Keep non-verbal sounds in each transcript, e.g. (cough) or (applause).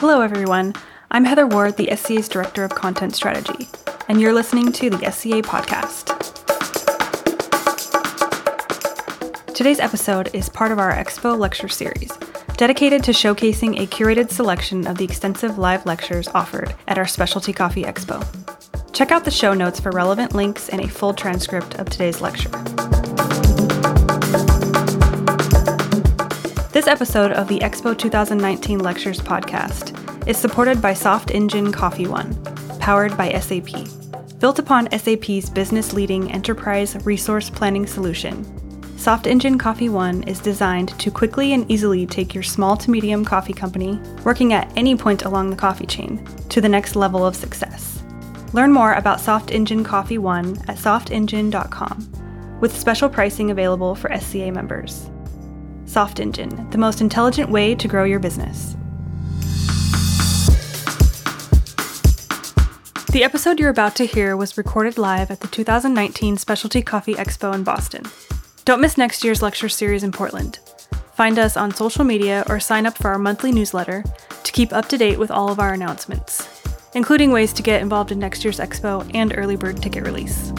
Hello, everyone. I'm Heather Ward, the SCA's Director of Content Strategy, and you're listening to the SCA Podcast. Today's episode is part of our Expo lecture series, dedicated to showcasing a curated selection of the extensive live lectures offered at our Specialty Coffee Expo. Check out the show notes for relevant links and a full transcript of today's lecture. This episode of the Expo 2019 Lectures podcast is supported by Soft Engine Coffee One, powered by SAP. Built upon SAP's business leading enterprise resource planning solution, Soft Engine Coffee One is designed to quickly and easily take your small to medium coffee company, working at any point along the coffee chain, to the next level of success. Learn more about Soft Engine Coffee One at softengine.com, with special pricing available for SCA members. Soft Engine, the most intelligent way to grow your business. The episode you're about to hear was recorded live at the 2019 Specialty Coffee Expo in Boston. Don't miss next year's lecture series in Portland. Find us on social media or sign up for our monthly newsletter to keep up to date with all of our announcements, including ways to get involved in next year's expo and early bird ticket release.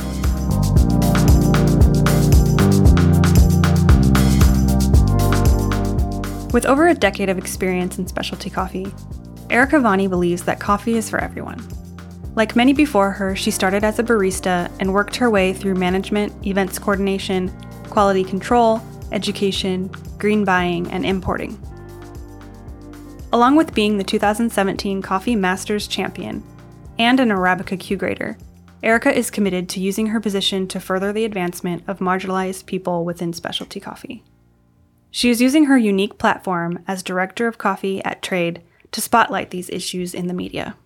With over a decade of experience in specialty coffee, Erica Vonie believes that coffee is for everyone. Like many before her, she started as a barista and worked her way through management, events coordination, quality control, education, green buying, and importing. Along with being the 2017 Coffee Masters champion and an Arabica Q grader, Erica is committed to using her position to further the advancement of marginalized people within specialty coffee. She is using her unique platform as Director of Coffee at Trade to spotlight these issues in the media.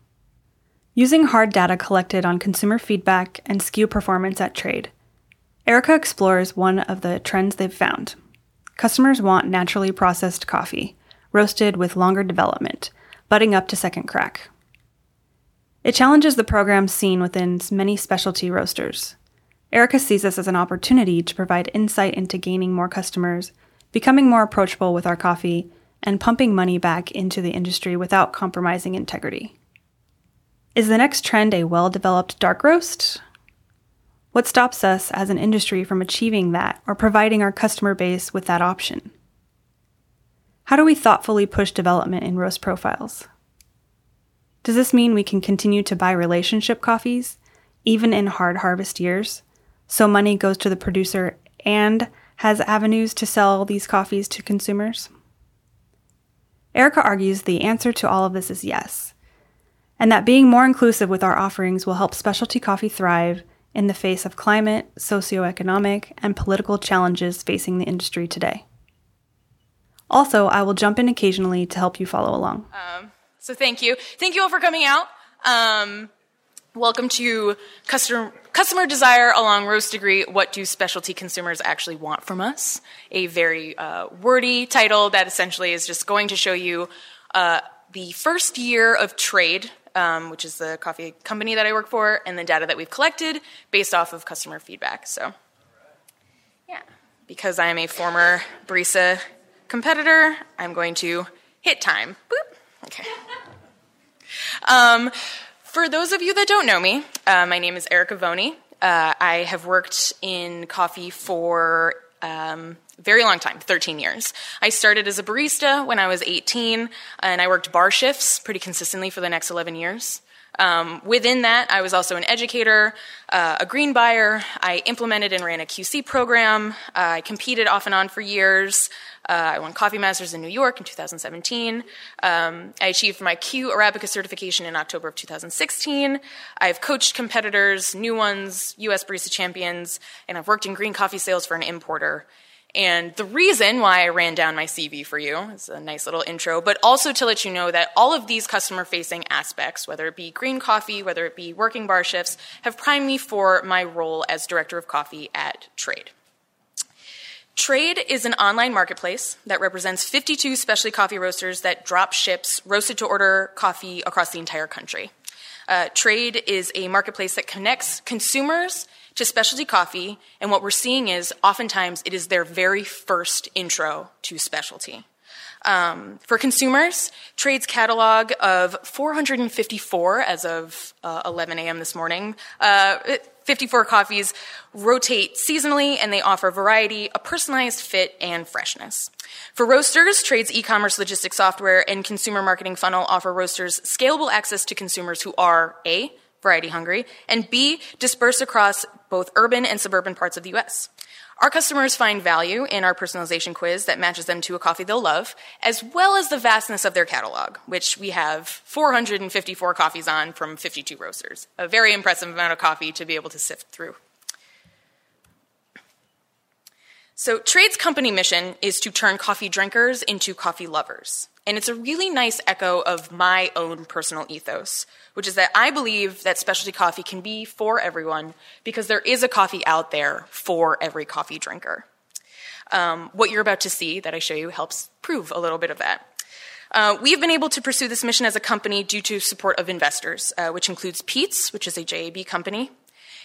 Using hard data collected on consumer feedback and SKU performance at Trade, Erica explores one of the trends they've found. Customers want naturally processed coffee, roasted with longer development, butting up to second crack. It challenges the programs seen within many specialty roasters. Erica sees this as an opportunity to provide insight into gaining more customers becoming more approachable with our coffee, and pumping money back into the industry without compromising integrity. Is the next trend a well developed dark roast? What stops us as an industry from achieving that or providing our customer base with that option? How do we thoughtfully push development in roast profiles? Does this mean we can continue to buy relationship coffees, even in hard harvest years, so money goes to the producer and has avenues to sell these coffees to consumers? Erica argues the answer to all of this is yes, and that being more inclusive with our offerings will help specialty coffee thrive in the face of climate, socioeconomic, and political challenges facing the industry today. Also, I will jump in occasionally to help you follow along. Um, so, thank you. Thank you all for coming out. Um, welcome to customer Customer Desire along Roast Degree What Do Specialty Consumers Actually Want From Us? A very uh, wordy title that essentially is just going to show you uh, the first year of trade, um, which is the coffee company that I work for, and the data that we've collected based off of customer feedback. So, yeah, because I am a former Barista competitor, I'm going to hit time. Boop. Okay. Um, for those of you that don't know me, uh, my name is Erica Vonie. Uh, I have worked in coffee for um, very long time 13 years. I started as a barista when I was 18, and I worked bar shifts pretty consistently for the next 11 years. Um, within that, I was also an educator, uh, a green buyer. I implemented and ran a QC program. Uh, I competed off and on for years. Uh, I won Coffee Masters in New York in 2017. Um, I achieved my Q Arabica certification in October of 2016. I've coached competitors, new ones, US Barista champions, and I've worked in green coffee sales for an importer. And the reason why I ran down my CV for you is a nice little intro, but also to let you know that all of these customer facing aspects, whether it be green coffee, whether it be working bar shifts, have primed me for my role as director of coffee at Trade. Trade is an online marketplace that represents 52 specialty coffee roasters that drop ships roasted to order coffee across the entire country. Uh, Trade is a marketplace that connects consumers to specialty coffee, and what we're seeing is oftentimes it is their very first intro to specialty. Um, for consumers, Trade's catalog of 454 as of uh, 11 a.m. this morning, uh, 54 coffees rotate seasonally and they offer variety, a personalized fit, and freshness. For roasters, Trade's e commerce logistics software and consumer marketing funnel offer roasters scalable access to consumers who are A, variety hungry, and B, dispersed across both urban and suburban parts of the US. Our customers find value in our personalization quiz that matches them to a coffee they'll love, as well as the vastness of their catalog, which we have 454 coffees on from 52 roasters. A very impressive amount of coffee to be able to sift through. So, Trade's company mission is to turn coffee drinkers into coffee lovers. And it's a really nice echo of my own personal ethos, which is that I believe that specialty coffee can be for everyone because there is a coffee out there for every coffee drinker. Um, what you're about to see that I show you helps prove a little bit of that. Uh, we've been able to pursue this mission as a company due to support of investors, uh, which includes Peet's, which is a JAB company,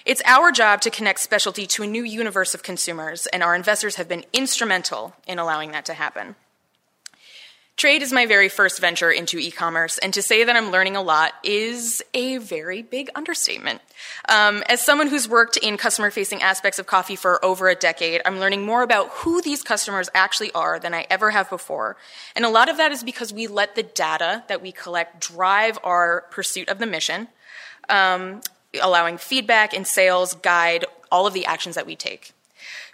it's our job to connect specialty to a new universe of consumers, and our investors have been instrumental in allowing that to happen. Trade is my very first venture into e commerce, and to say that I'm learning a lot is a very big understatement. Um, as someone who's worked in customer facing aspects of coffee for over a decade, I'm learning more about who these customers actually are than I ever have before. And a lot of that is because we let the data that we collect drive our pursuit of the mission. Um, allowing feedback and sales guide all of the actions that we take.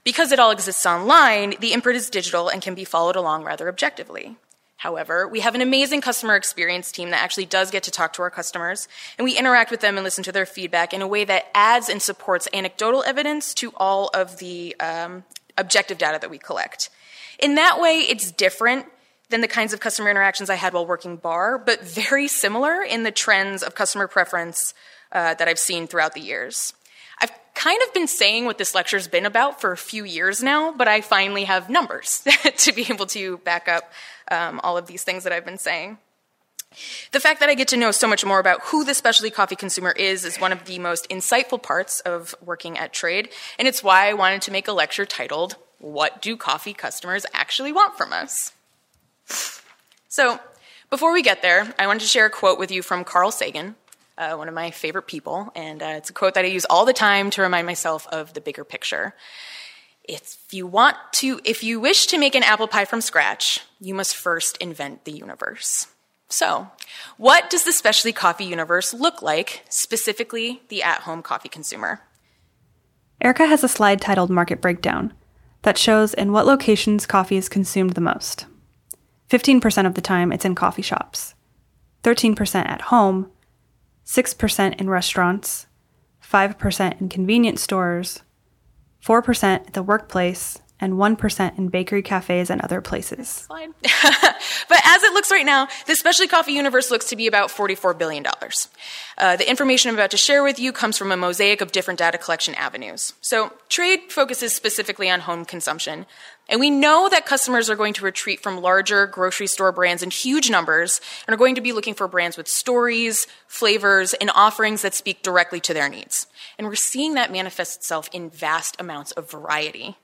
Because it all exists online, the imprint is digital and can be followed along rather objectively. However, we have an amazing customer experience team that actually does get to talk to our customers, and we interact with them and listen to their feedback in a way that adds and supports anecdotal evidence to all of the um, objective data that we collect. In that way, it's different than the kinds of customer interactions I had while working bar, but very similar in the trends of customer preference uh, that I've seen throughout the years. Kind of been saying what this lecture's been about for a few years now, but I finally have numbers (laughs) to be able to back up um, all of these things that I've been saying. The fact that I get to know so much more about who the specialty coffee consumer is is one of the most insightful parts of working at Trade, and it's why I wanted to make a lecture titled, What Do Coffee Customers Actually Want From Us? So, before we get there, I wanted to share a quote with you from Carl Sagan, uh, one of my favorite people, and uh, it's a quote that I use all the time to remind myself of the bigger picture. If you want to, if you wish to make an apple pie from scratch, you must first invent the universe. So, what does the specialty coffee universe look like, specifically the at home coffee consumer? Erica has a slide titled Market Breakdown that shows in what locations coffee is consumed the most. 15% of the time, it's in coffee shops, 13% at home, 6% in restaurants, 5% in convenience stores, 4% at the workplace, and 1% in bakery cafes and other places. (laughs) but as it looks right now, the specialty coffee universe looks to be about $44 billion. Uh, the information I'm about to share with you comes from a mosaic of different data collection avenues. So, trade focuses specifically on home consumption, and we know that customers are going to retreat from larger grocery store brands in huge numbers and are going to be looking for brands with stories, flavors, and offerings that speak directly to their needs. And we're seeing that manifest itself in vast amounts of variety.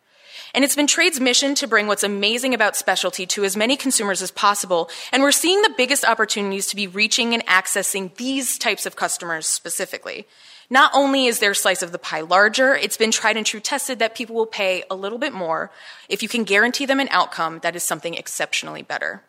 And it's been Trade's mission to bring what's amazing about specialty to as many consumers as possible. And we're seeing the biggest opportunities to be reaching and accessing these types of customers specifically. Not only is their slice of the pie larger, it's been tried and true tested that people will pay a little bit more if you can guarantee them an outcome that is something exceptionally better.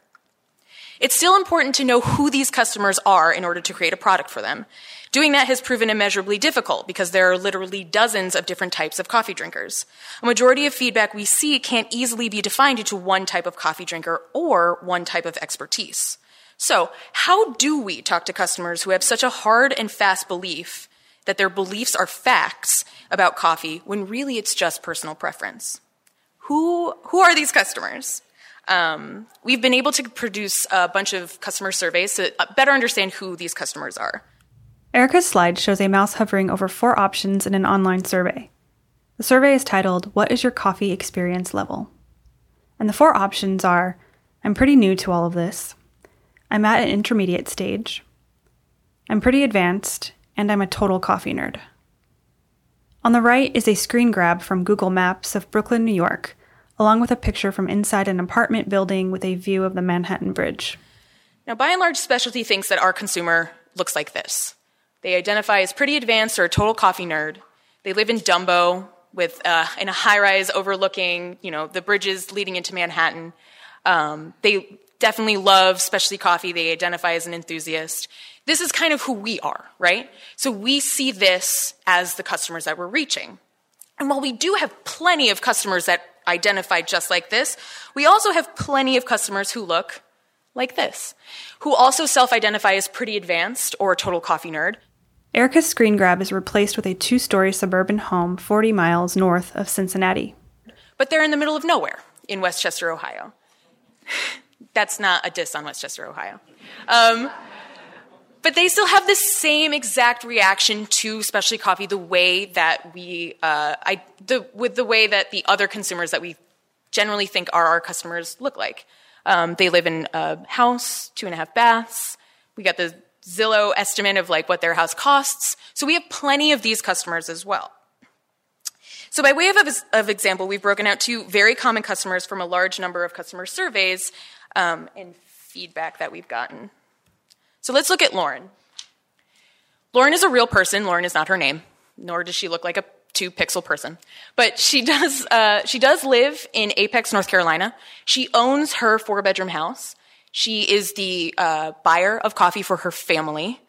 It's still important to know who these customers are in order to create a product for them. Doing that has proven immeasurably difficult because there are literally dozens of different types of coffee drinkers. A majority of feedback we see can't easily be defined into one type of coffee drinker or one type of expertise. So, how do we talk to customers who have such a hard and fast belief that their beliefs are facts about coffee when really it's just personal preference. Who, who are these customers? Um, we've been able to produce a bunch of customer surveys to better understand who these customers are. Erica's slide shows a mouse hovering over four options in an online survey. The survey is titled, What is your coffee experience level? And the four options are I'm pretty new to all of this. I'm at an intermediate stage. I'm pretty advanced, and I'm a total coffee nerd. On the right is a screen grab from Google Maps of Brooklyn, New York, along with a picture from inside an apartment building with a view of the Manhattan Bridge. Now, by and large, specialty thinks that our consumer looks like this. They identify as pretty advanced or a total coffee nerd. They live in Dumbo with uh, in a high rise overlooking, you know, the bridges leading into Manhattan. Um, they definitely love specialty coffee. They identify as an enthusiast. This is kind of who we are, right? So we see this as the customers that we're reaching. And while we do have plenty of customers that identify just like this, we also have plenty of customers who look like this, who also self identify as pretty advanced or a total coffee nerd. Erica's screen grab is replaced with a two story suburban home 40 miles north of Cincinnati. But they're in the middle of nowhere in West Chester, Ohio. (laughs) That's not a diss on West Chester, Ohio. Um, but they still have the same exact reaction to specialty coffee the way that we uh, I, the, with the way that the other consumers that we generally think are our customers look like. Um, they live in a house two and a half baths. We got the zillow estimate of like what their house costs. So we have plenty of these customers as well. So by way of, of example we've broken out two very common customers from a large number of customer surveys um, and feedback that we've gotten so let's look at Lauren. Lauren is a real person. Lauren is not her name, nor does she look like a two pixel person. But she does, (laughs) uh, she does live in Apex, North Carolina. She owns her four bedroom house. She is the uh, buyer of coffee for her family.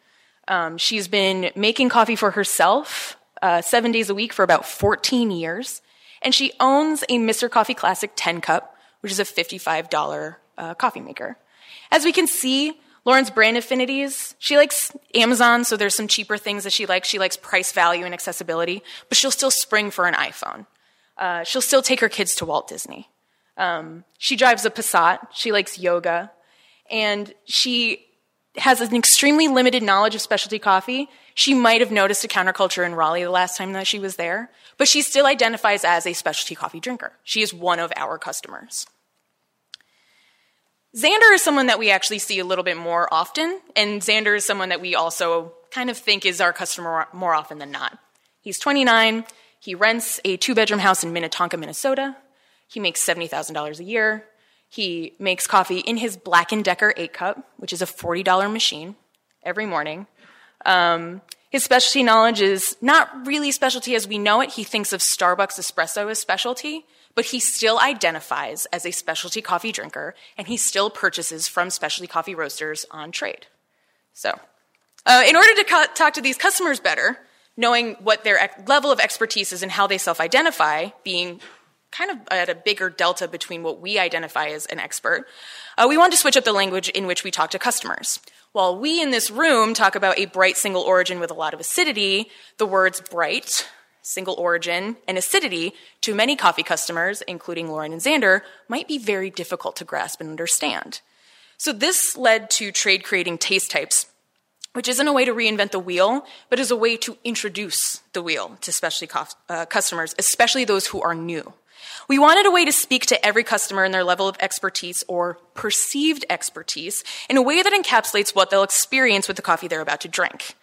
Um, she's been making coffee for herself uh, seven days a week for about 14 years. And she owns a Mr. Coffee Classic 10 cup, which is a $55 uh, coffee maker. As we can see, Lauren's brand affinities, she likes Amazon, so there's some cheaper things that she likes. She likes price, value, and accessibility, but she'll still spring for an iPhone. Uh, she'll still take her kids to Walt Disney. Um, she drives a Passat. She likes yoga. And she has an extremely limited knowledge of specialty coffee. She might have noticed a Counter Culture in Raleigh the last time that she was there, but she still identifies as a specialty coffee drinker. She is one of our customers. Xander is someone that we actually see a little bit more often, and Xander is someone that we also kind of think is our customer more often than not. He's 29, he rents a two bedroom house in Minnetonka, Minnesota. He makes $70,000 a year. He makes coffee in his Black & Decker 8 cup, which is a $40 machine, every morning. Um, his specialty knowledge is not really specialty as we know it. He thinks of Starbucks espresso as specialty, but he still identifies as a specialty coffee drinker and he still purchases from specialty coffee roasters on trade. So, uh, in order to co- talk to these customers better, knowing what their ec- level of expertise is and how they self identify, being kind of at a bigger delta between what we identify as an expert, uh, we want to switch up the language in which we talk to customers. While we in this room talk about a bright single origin with a lot of acidity, the words bright, single origin, and acidity to many coffee customers, including Lauren and Xander, might be very difficult to grasp and understand. So this led to trade creating taste types, which isn't a way to reinvent the wheel, but is a way to introduce the wheel to specialty uh, customers, especially those who are new. We wanted a way to speak to every customer and their level of expertise or perceived expertise in a way that encapsulates what they'll experience with the coffee they're about to drink.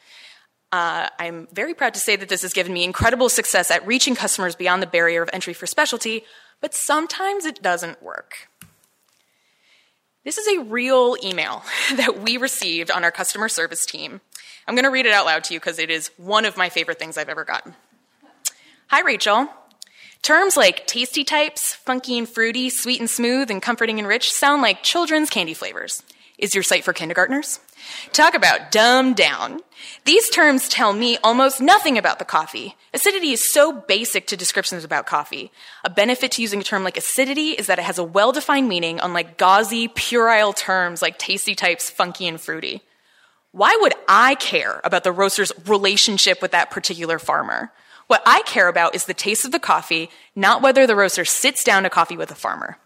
Uh, I'm very proud to say that this has given me incredible success at reaching customers beyond the barrier of entry for specialty, but sometimes it doesn't work. This is a real email (laughs) that we received on our customer service team. I'm going to read it out loud to you because it is one of my favorite things I've ever gotten. Hi, Rachel. Terms like tasty types, funky and fruity, sweet and smooth, and comforting and rich sound like children's candy flavors. Is your site for kindergartners? Talk about dumbed down. These terms tell me almost nothing about the coffee. Acidity is so basic to descriptions about coffee. A benefit to using a term like acidity is that it has a well defined meaning, unlike gauzy, puerile terms like tasty types, funky, and fruity. Why would I care about the roaster's relationship with that particular farmer? What I care about is the taste of the coffee, not whether the roaster sits down to coffee with a farmer.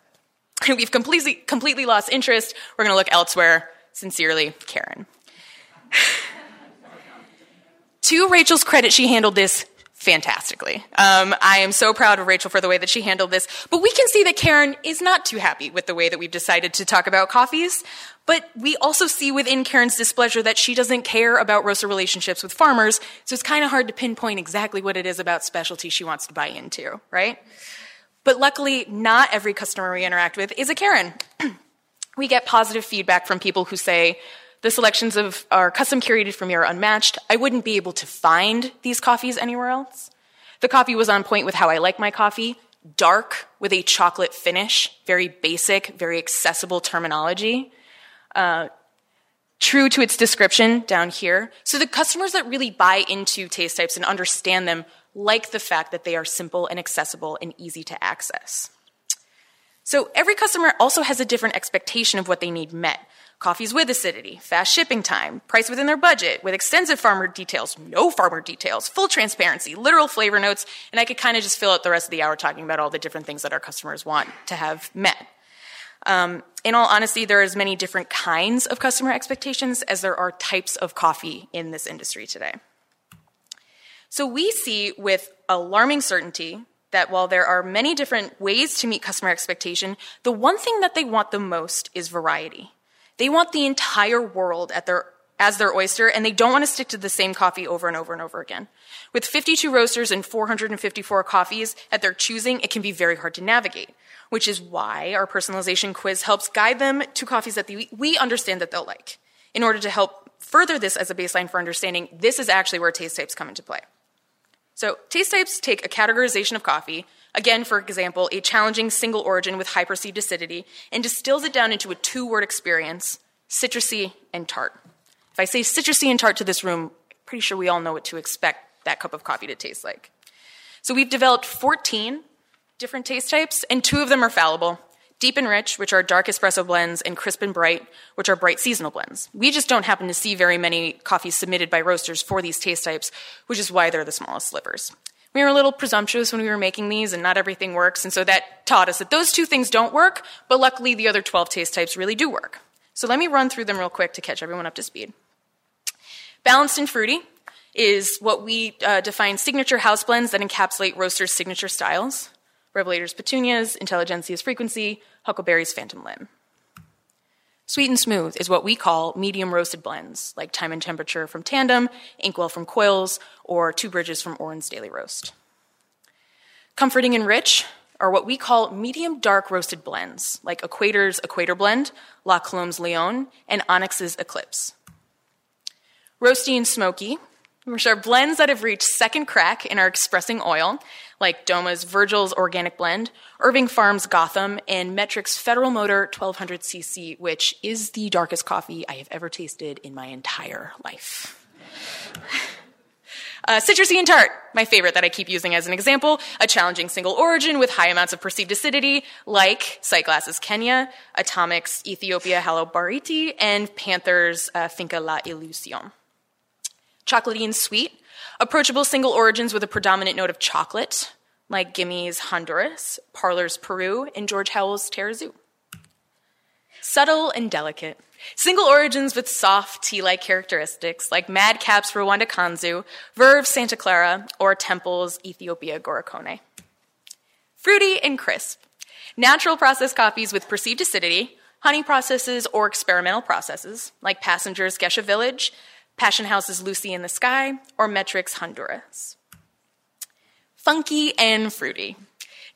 (laughs) We've completely, completely lost interest. We're going to look elsewhere. Sincerely, Karen. (laughs) to Rachel's credit, she handled this fantastically. Um, I am so proud of Rachel for the way that she handled this. But we can see that Karen is not too happy with the way that we've decided to talk about coffees. But we also see within Karen's displeasure that she doesn't care about roaster relationships with farmers. So it's kind of hard to pinpoint exactly what it is about specialty she wants to buy into, right? But luckily, not every customer we interact with is a Karen. (clears throat) we get positive feedback from people who say, the selections of are custom curated from here are unmatched. I wouldn't be able to find these coffees anywhere else. The coffee was on point with how I like my coffee, dark with a chocolate finish, very basic, very accessible terminology. Uh, true to its description down here. So the customers that really buy into taste types and understand them like the fact that they are simple and accessible and easy to access. So every customer also has a different expectation of what they need met. Coffees with acidity, fast shipping time, price within their budget, with extensive farmer details, no farmer details, full transparency, literal flavor notes, and I could kind of just fill out the rest of the hour talking about all the different things that our customers want to have met. Um, in all honesty, there are as many different kinds of customer expectations as there are types of coffee in this industry today. So we see with alarming certainty that while there are many different ways to meet customer expectation, the one thing that they want the most is variety. They want the entire world their, as their oyster, and they don't want to stick to the same coffee over and over and over again. With 52 roasters and 454 coffees at their choosing, it can be very hard to navigate, which is why our personalization quiz helps guide them to coffees that we understand that they'll like. In order to help further this as a baseline for understanding, this is actually where taste types come into play. So, taste types take a categorization of coffee, again, for example, a challenging single origin with high perceived acidity, and distills it down into a two word experience citrusy and tart. If I say citrusy and tart to this room, I'm pretty sure we all know what to expect that cup of coffee to taste like. So, we've developed 14 different taste types, and two of them are fallible. Deep and Rich, which are dark espresso blends, and Crisp and Bright, which are bright seasonal blends. We just don't happen to see very many coffees submitted by roasters for these taste types, which is why they're the smallest slivers. We were a little presumptuous when we were making these, and not everything works, and so that taught us that those two things don't work, but luckily the other 12 taste types really do work. So let me run through them real quick to catch everyone up to speed. Balanced and fruity is what we uh, define signature house blends that encapsulate roasters' signature styles. Revelator's Petunias, Intelligentsia's Frequency, Huckleberry's Phantom Limb. Sweet and smooth is what we call medium roasted blends, like Time and Temperature from Tandem, Inkwell from Coils, or Two Bridges from Oren's Daily Roast. Comforting and rich are what we call medium dark roasted blends, like Equator's Equator Blend, La Colombe's Leon, and Onyx's Eclipse. Roasty and smoky, which are blends that have reached second crack and are expressing oil, like Doma's Virgil's Organic Blend, Irving Farms Gotham, and Metric's Federal Motor 1200cc, which is the darkest coffee I have ever tasted in my entire life. (laughs) Uh, citrusy and tart, my favorite that I keep using as an example, a challenging single origin with high amounts of perceived acidity, like Sightglass's Kenya, Atomic's Ethiopia Halobariti, and Panther's uh, Finca La Ilusion. Chocolatey and sweet, Approachable single origins with a predominant note of chocolate, like Gimme's Honduras, Parlor's Peru, and George Howell's Tarrazú. Subtle and delicate. Single origins with soft tea like characteristics, like Madcap's Rwanda Kanzu, Verve Santa Clara, or Temple's Ethiopia Gorokone. Fruity and crisp. Natural processed coffees with perceived acidity, honey processes or experimental processes, like Passenger's Gesha Village, Passion House's Lucy in the Sky, or Metric's Honduras. Funky and fruity.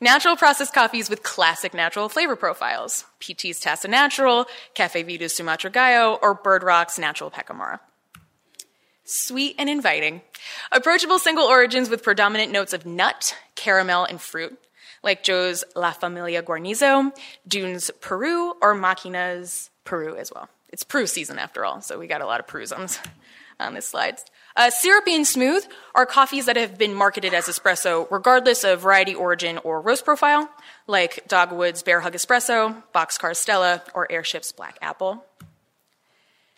Natural processed coffees with classic natural flavor profiles. PT's Tasta Natural, Caffe Vita's Sumatra Gayo, or Bird Rock's Natural Pacamara. Sweet and inviting. Approachable single origins with predominant notes of nut, caramel, and fruit, like Joe's La Familia Guarnizo, Dune's Peru, or Machina's Peru as well. It's Peru season after all, so we got a lot of Perus on this slide. Uh, syrupy and smooth are coffees that have been marketed as espresso regardless of variety origin or roast profile, like Dogwood's Bear Hug Espresso, Boxcar Stella, or Airship's Black Apple.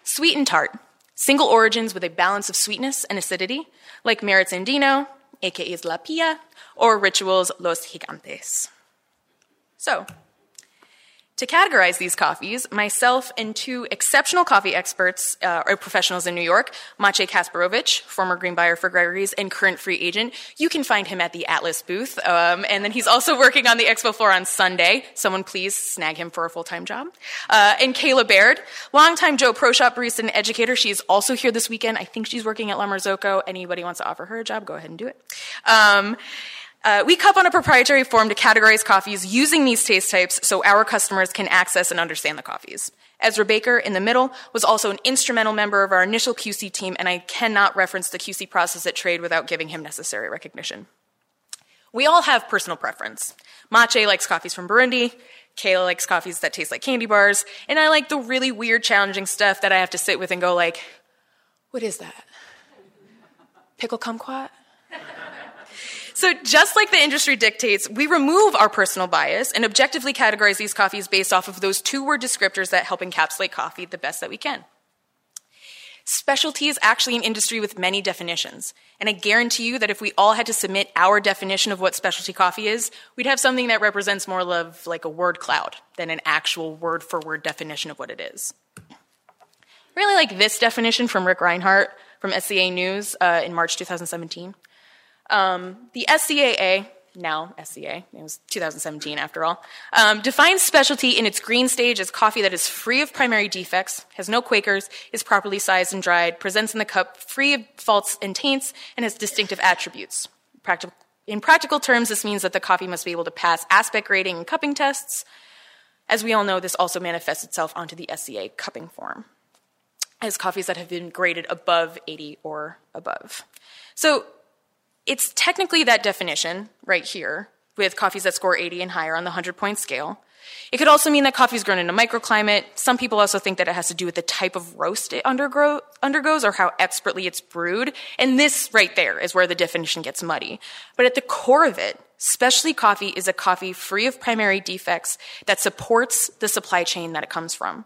Sweet and tart, single origins with a balance of sweetness and acidity, like Merit's Andino, AKA's La Pia, or Ritual's Los Gigantes. So, to categorize these coffees, myself and two exceptional coffee experts uh, or professionals in New York, Maciej Kasparovich, former green buyer for Gregory's and current free agent, you can find him at the Atlas booth. Um, and then he's also working on the expo floor on Sunday. Someone please snag him for a full time job. Uh, and Kayla Baird, longtime Joe Pro Shop barista and educator. She's also here this weekend. I think she's working at La Marzocco. Anybody wants to offer her a job, go ahead and do it. Um, Uh, we cup on a proprietary form to categorize coffees using these taste types so our customers can access and understand the coffees. Ezra Baker in the middle was also an instrumental member of our initial QC team, and I cannot reference the QC process at Trade without giving him necessary recognition. We all have personal preference. Mache likes coffees from Burundi, Kayla likes coffees that taste like candy bars, and I like the really weird, challenging stuff that I have to sit with and go like, what is that? Pickle kumquat? So, just like the industry dictates, we remove our personal bias and objectively categorize these coffees based off of those two word descriptors that help encapsulate coffee the best that we can. Specialty is actually an industry with many definitions, and I guarantee you that if we all had to submit our definition of what specialty coffee is, we'd have something that represents more of like a word cloud than an actual word for word definition of what it is. Really like this definition from Ric Rhinehart from SCA News uh, in March 2017. Um, the SCAA, now SCA, it was 2017 after all, um, defines specialty in its green stage as coffee that is free of primary defects, has no quakers, is properly sized and dried, presents in the cup free of faults and taints, and has distinctive attributes. In practical terms, this means that the coffee must be able to pass aspect grading and cupping tests. As we all know, this also manifests itself onto the SCA cupping form as coffees that have been graded above 80 or above. So it's technically that definition right here with coffees that score 80 and higher on the 100 point scale. It could also mean that coffee is grown in a microclimate. Some people also think that it has to do with the type of roast it undergo- undergoes or how expertly it's brewed. And this right there is where the definition gets muddy. But at the core of it, specialty coffee is a coffee free of primary defects that supports the supply chain that it comes from.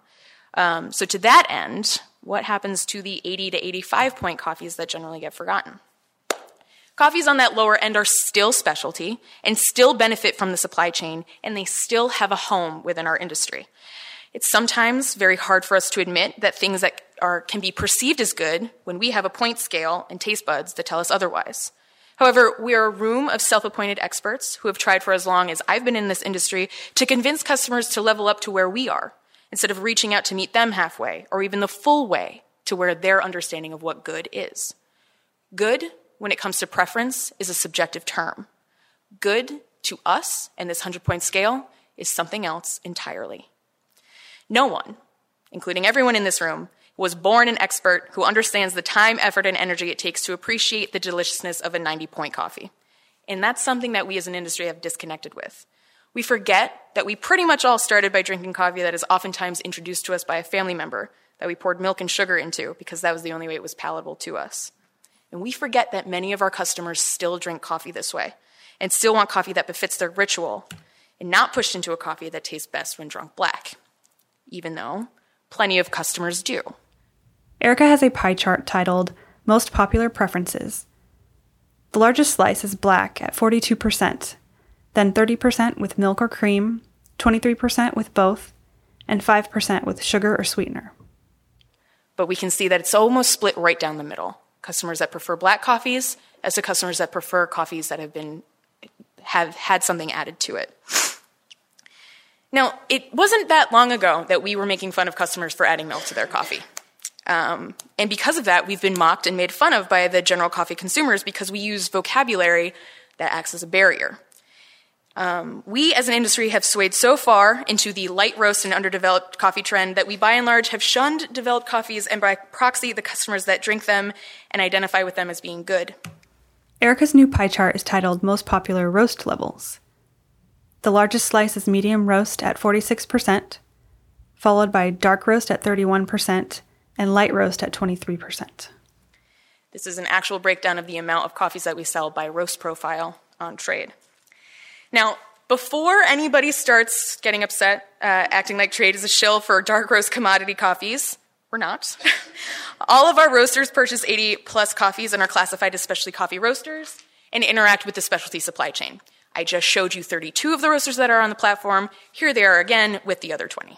Um, so, to that end, what happens to the 80 to 85 point coffees that generally get forgotten? Coffees on that lower end are still specialty and still benefit from the supply chain, and they still have a home within our industry. It's sometimes very hard for us to admit that things that are, can be perceived as good when we have a point scale and taste buds that tell us otherwise. However, we are a room of self appointed experts who have tried for as long as I've been in this industry to convince customers to level up to where we are, instead of reaching out to meet them halfway or even the full way to where their understanding of what good is. Good when it comes to preference is a subjective term. Good to us and this 100 point scale is something else entirely. No one, including everyone in this room, was born an expert who understands the time, effort, and energy it takes to appreciate the deliciousness of a 90 point coffee. And that's something that we as an industry have disconnected with. We forget that we pretty much all started by drinking coffee that is oftentimes introduced to us by a family member that we poured milk and sugar into because that was the only way it was palatable to us. And we forget that many of our customers still drink coffee this way and still want coffee that befits their ritual and not pushed into a coffee that tastes best when drunk black, even though plenty of customers do. Erica has a pie chart titled Most Popular Preferences. The largest slice is black at 42%, then 30% with milk or cream, 23% with both, and 5% with sugar or sweetener. But we can see that it's almost split right down the middle customers that prefer black coffees as to customers that prefer coffees that have been have had something added to it. Now, it wasn't that long ago that we were making fun of customers for adding milk to their coffee. Um, and because of that, we've been mocked and made fun of by the general coffee consumers because we use vocabulary that acts as a barrier. Um, we as an industry have swayed so far into the light roast and underdeveloped coffee trend that we by and large have shunned developed coffees and by proxy the customers that drink them and identify with them as being good. Erica's new pie chart is titled Most Popular Roast Levels. The largest slice is medium roast at 46%, followed by dark roast at 31%, and light roast at 23%. This is an actual breakdown of the amount of coffees that we sell by roast profile on trade. Now, before anybody starts getting upset, uh, acting like trade is a shill for dark roast commodity coffees, we're not. (laughs) All of our roasters purchase 80 plus coffees and are classified as specialty coffee roasters and interact with the specialty supply chain. I just showed you 32 of the roasters that are on the platform. Here they are again with the other 20.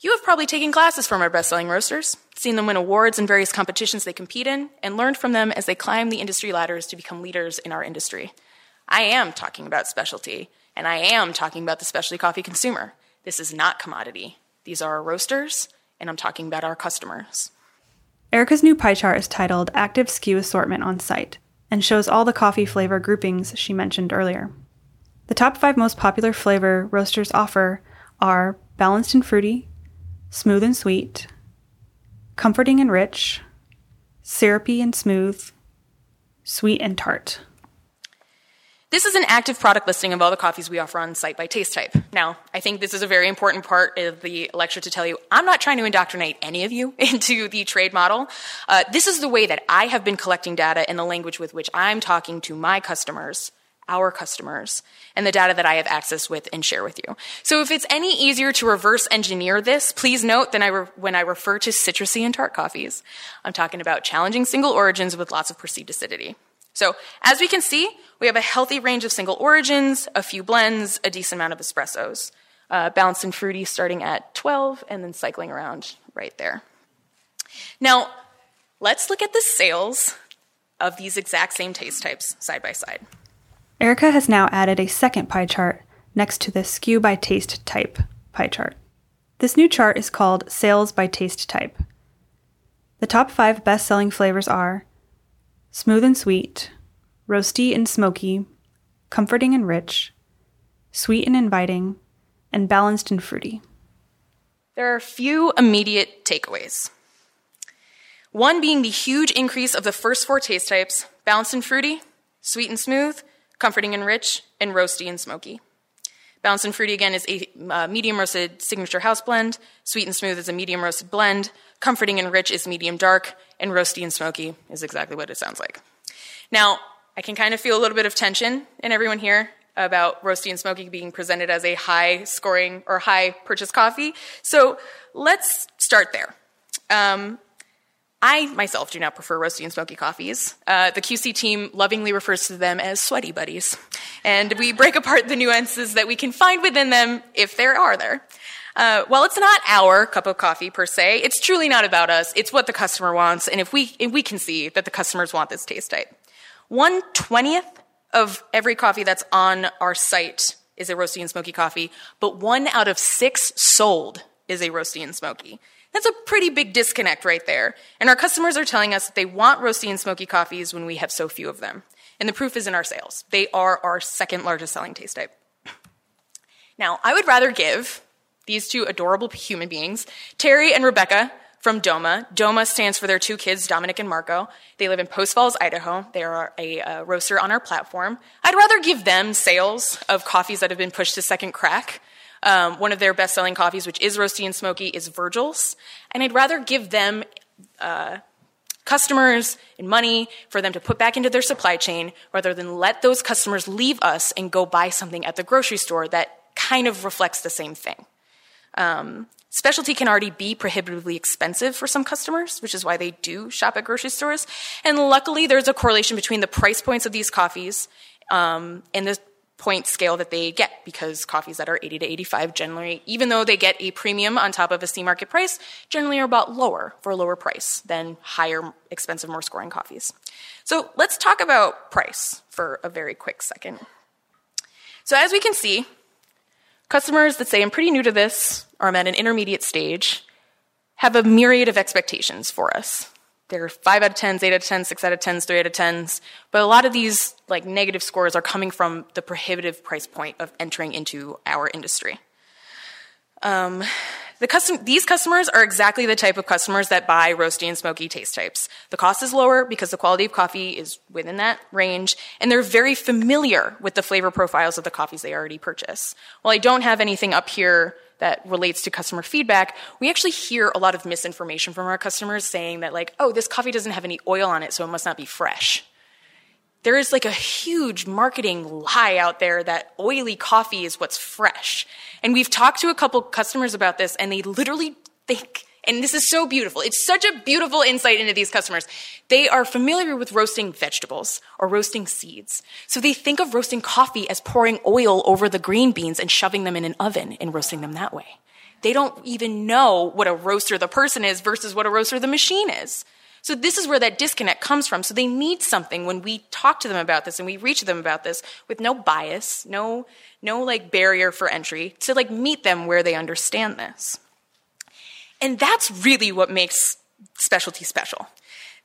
You have probably taken classes from our best selling roasters, seen them win awards in various competitions they compete in, and learned from them as they climb the industry ladders to become leaders in our industry. I am talking about specialty, and I am talking about the specialty coffee consumer. This is not commodity. These are our roasters, and I'm talking about our customers. Erica's new pie chart is titled Active SKU Assortment on Site. and shows all the coffee flavor groupings she mentioned earlier. The top five most popular flavor roasters offer are balanced and fruity, smooth and sweet, comforting and rich, syrupy and smooth, sweet and tart. This is an active product listing of all the coffees we offer on site by taste type. Now, I think this is a very important part of the lecture to tell you I'm not trying to indoctrinate any of you (laughs) into the trade model. Uh, this is the way that I have been collecting data in the language with which I'm talking to my customers, our customers, and the data that I have access with and share with you. So if it's any easier to reverse engineer this, please note that I re- when I refer to citrusy and tart coffees, I'm talking about challenging single origins with lots of perceived acidity. So as we can see, we have a healthy range of single origins, a few blends, a decent amount of espressos. Uh, balanced and fruity starting at 12 and then cycling around right there. Now, let's look at the sales of these exact same taste types side by side. Erica has now added a second pie chart next to the SKU by taste type pie chart. This new chart is called Sales by Taste Type. The top five best selling flavors are smooth and sweet, roasty and smoky, comforting and rich, sweet and inviting, and balanced and fruity. There are a few immediate takeaways. One being the huge increase of the first four taste types balanced and fruity, sweet and smooth, comforting and rich, and roasty and smoky. Balanced and Fruity again is a uh, medium roasted signature house blend. Sweet and Smooth is a medium roasted blend. Comforting and Rich is medium dark. And Roasty and Smoky is exactly what it sounds like. Now, I can kind of feel a little bit of tension in everyone here about Roasty and Smoky being presented as a high scoring or high purchase coffee. So let's start there. Um, I myself do not prefer roasty and smoky coffees. Uh, the QC team lovingly refers to them as sweaty buddies. And we break apart the nuances that we can find within them if there are there. Uh, while it's not our cup of coffee per se, it's truly not about us. It's what the customer wants, and if we if we can see that the customers want this taste type. One twentieth of every coffee that's on our site is a roasty and smoky coffee, but one out of six sold is a roasty and smoky. That's a pretty big disconnect right there. And our customers are telling us that they want roasty and smoky coffees when we have so few of them. And the proof is in our sales. They are our second largest selling taste type. Now, I would rather give these two adorable human beings, Terry and Rebecca from Doma. Doma stands for their two kids, Dominic and Marco. They live in Post Falls, Idaho. They are a uh, roaster on our platform. I'd rather give them sales of coffees that have been pushed to second crack um, one of their best selling coffees, which is roasty and smoky, is Virgil's. And I'd rather give them uh, customers and money for them to put back into their supply chain rather than let those customers leave us and go buy something at the grocery store that kind of reflects the same thing. Um, specialty can already be prohibitively expensive for some customers, which is why they do shop at grocery stores. And luckily, there's a correlation between the price points of these coffees um, and the point scale that they get because coffees that are 80 to 85 generally, even though they get a premium on top of a C market price, generally are about lower for a lower price than higher, expensive, more scoring coffees. So let's talk about price for a very quick second. So as we can see, customers that say I'm pretty new to this or I'm at an intermediate stage have a myriad of expectations for us. There are five out of tens, eight out of tens, six out of tens, three out of tens. But a lot of these like negative scores are coming from the prohibitive price point of entering into our industry. Um, the custom, these customers are exactly the type of customers that buy roasty and smoky taste types. The cost is lower because the quality of coffee is within that range, and they're very familiar with the flavor profiles of the coffees they already purchase. While I don't have anything up here that relates to customer feedback, we actually hear a lot of misinformation from our customers saying that, like, oh, this coffee doesn't have any oil on it, so it must not be fresh. There is like a huge marketing lie out there that oily coffee is what's fresh. And we've talked to a couple customers about this, and they literally think and this is so beautiful. It's such a beautiful insight into these customers. They are familiar with roasting vegetables or roasting seeds. So they think of roasting coffee as pouring oil over the green beans and shoving them in an oven and roasting them that way. They don't even know what a roaster the person is versus what a roaster the machine is. So this is where that disconnect comes from. So they need something when we talk to them about this and we reach them about this with no bias, no no like barrier for entry to like meet them where they understand this. And that's really what makes specialty special.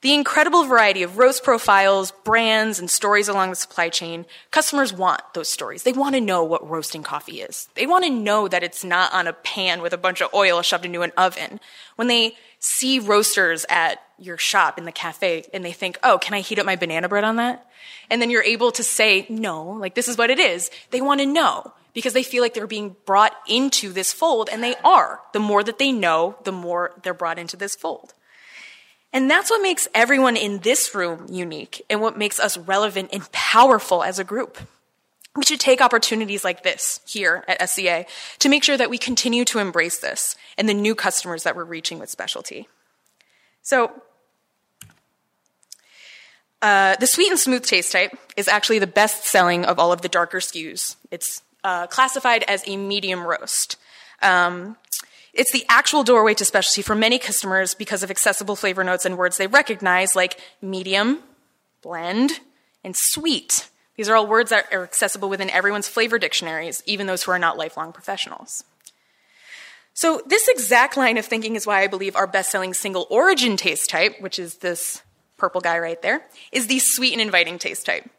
The incredible variety of roast profiles, brands, and stories along the supply chain, customers want those stories. They want to know what roasting coffee is. They want to know that it's not on a pan with a bunch of oil shoved into an oven. When they see roasters at your shop in the cafe and they think, oh, can I heat up my banana bread on that? And then you're able to say, no, like this is what it is. They want to know because they feel like they're being brought into this fold, and they are. The more that they know, the more they're brought into this fold. And that's what makes everyone in this room unique and what makes us relevant and powerful as a group. We should take opportunities like this here at SCA to make sure that we continue to embrace this and the new customers that we're reaching with specialty. So, uh, the sweet and smooth taste type is actually the best selling of all of the darker SKUs. It's uh, classified as a medium roast. Um, it's the actual doorway to specialty for many customers because of accessible flavor notes and words they recognize, like medium, blend, and sweet. These are all words that are accessible within everyone's flavor dictionaries, even those who are not lifelong professionals. So, this exact line of thinking is why I believe our best selling single origin taste type, which is this purple guy right there, is the sweet and inviting taste type.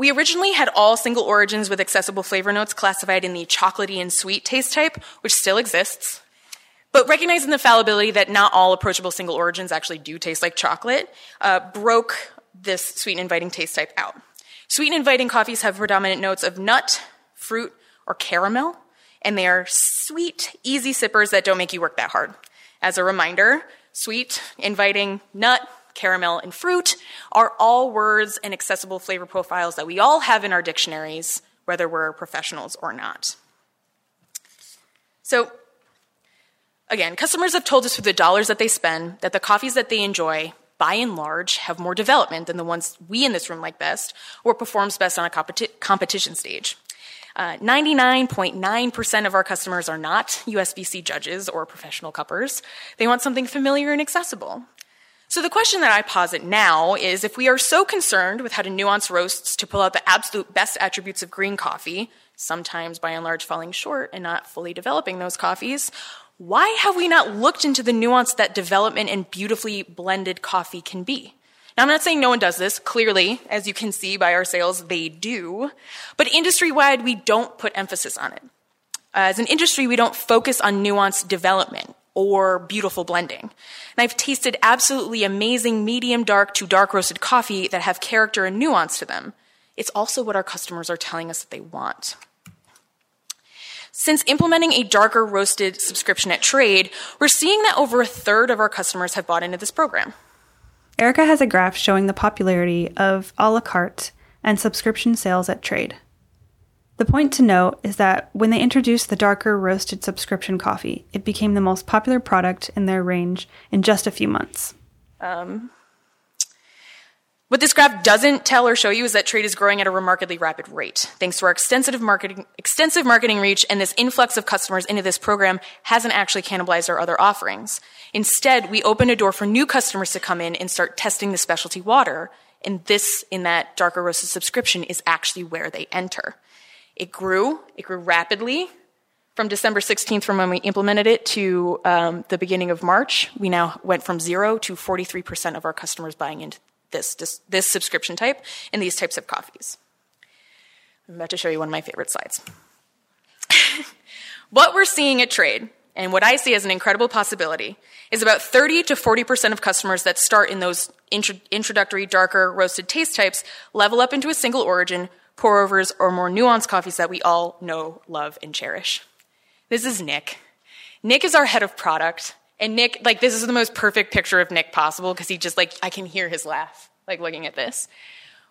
We originally had all single origins with accessible flavor notes classified in the chocolatey and sweet taste type, which still exists. But recognizing the fallibility that not all approachable single origins actually do taste like chocolate uh, broke this sweet and inviting taste type out. Sweet and inviting coffees have predominant notes of nut, fruit, or caramel, and they are sweet, easy sippers that don't make you work that hard. As a reminder, sweet, inviting, nut, caramel, and fruit are all words and accessible flavor profiles that we all have in our dictionaries, whether we're professionals or not. So, Again, customers have told us through the dollars that they spend that the coffees that they enjoy, by and large, have more development than the ones we in this room like best or performs best on a competi- competition stage. 99.9% uh, of our customers are not USBC judges or professional cuppers. They want something familiar and accessible. So the question that I posit now is if we are so concerned with how to nuance roasts to pull out the absolute best attributes of green coffee, sometimes by and large falling short and not fully developing those coffees, why have we not looked into the nuance that development and beautifully blended coffee can be? Now, I'm not saying no one does this. Clearly, as you can see by our sales, they do. But industry wide, we don't put emphasis on it. As an industry, we don't focus on nuanced development or beautiful blending. And I've tasted absolutely amazing medium dark to dark roasted coffee that have character and nuance to them. It's also what our customers are telling us that they want. Since implementing a darker roasted subscription at Trade, we're seeing that over a third of our customers have bought into this program. Erica has a graph showing the popularity of a la carte and subscription sales at Trade. The point to note is that when they introduced the darker roasted subscription coffee, it became the most popular product in their range in just a few months. Um, what this graph doesn't tell or show you is that trade is growing at a remarkably rapid rate. Thanks to our extensive marketing, extensive marketing reach and this influx of customers into this program hasn't actually cannibalized our other offerings. Instead, we opened a door for new customers to come in and start testing the specialty water. And this, in that darker roasted subscription, is actually where they enter. It grew, it grew rapidly. From December 16th, from when we implemented it, to um, the beginning of March, we now went from zero to 43% of our customers buying into this, this, this subscription type and these types of coffees. I'm about to show you one of my favorite slides. (laughs) what we're seeing at trade, and what I see as an incredible possibility, is about 30 to 40% of customers that start in those intro- introductory, darker, roasted taste types level up into a single origin, pour overs, or more nuanced coffees that we all know, love, and cherish. This is Nick. Nick is our head of product, and Nick, like, this is the most perfect picture of Nick possible because he just, like, I can hear his laugh, like, looking at this.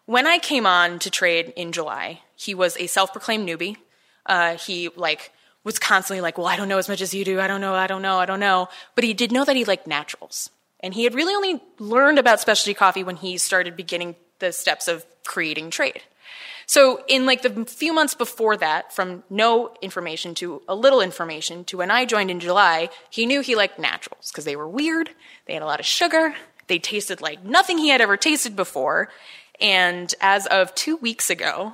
When I came on to trade in July, he was a self proclaimed newbie. Uh, he, like, was constantly like, well, I don't know as much as you do. I don't know. I don't know. I don't know. But he did know that he liked naturals. And he had really only learned about specialty coffee when he started beginning the steps of creating trade. So in like the few months before that, from no information to a little information to when I joined in July, he knew he liked naturals because they were weird, they had a lot of sugar, they tasted like nothing he had ever tasted before. And as of two weeks ago,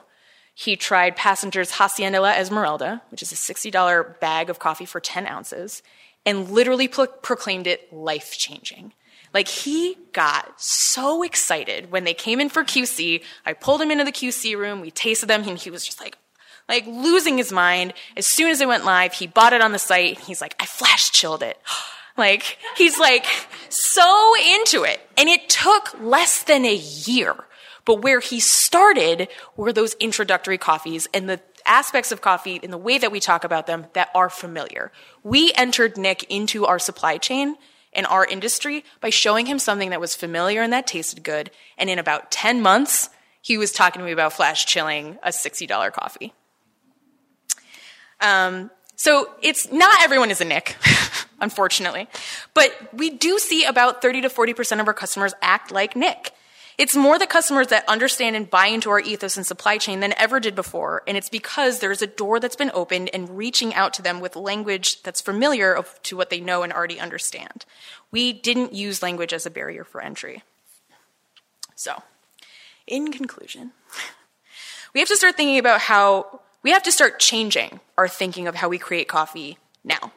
he tried Passenger's Hacienda La Esmeralda, which is a $60 bag of coffee for 10 ounces, and literally pro- proclaimed it life changing. Like he got so excited when they came in for QC. I pulled him into the QC room. We tasted them and he was just like, like losing his mind. As soon as it went live, he bought it on the site. He's like, I flash chilled it. (gasps) Like, he's like so into it. And it took less than a year. But where he started were those introductory coffees and the aspects of coffee and the way that we talk about them that are familiar. We entered Nick into our supply chain in our industry by showing him something that was familiar and that tasted good. And in about 10 months, he was talking to me about flash chilling a $60 coffee. Um, so it's not everyone is a Nick, (laughs) unfortunately, but we do see about 30 to 40% of our customers act like Nick. It's more the customers that understand and buy into our ethos and supply chain than ever did before, and it's because there's a door that's been opened and reaching out to them with language that's familiar to what they know and already understand. We didn't use language as a barrier for entry. So, in conclusion, (laughs) we have to start thinking about how we have to start changing our thinking of how we create coffee now.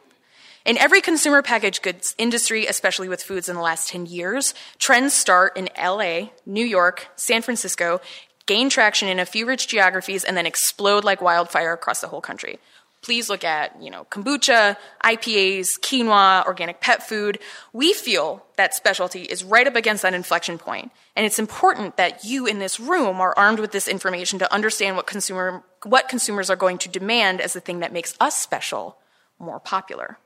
In every consumer packaged goods industry, especially with foods in the last 10 years, trends start in LA, New York, San Francisco, gain traction in a few rich geographies, and then explode like wildfire across the whole country. Please look at, you know, kombucha, IPAs, quinoa, organic pet food. We feel that specialty is right up against that inflection point, and it's important that you in this room are armed with this information to understand what consumer what consumers are going to demand as the thing that makes us special more popular.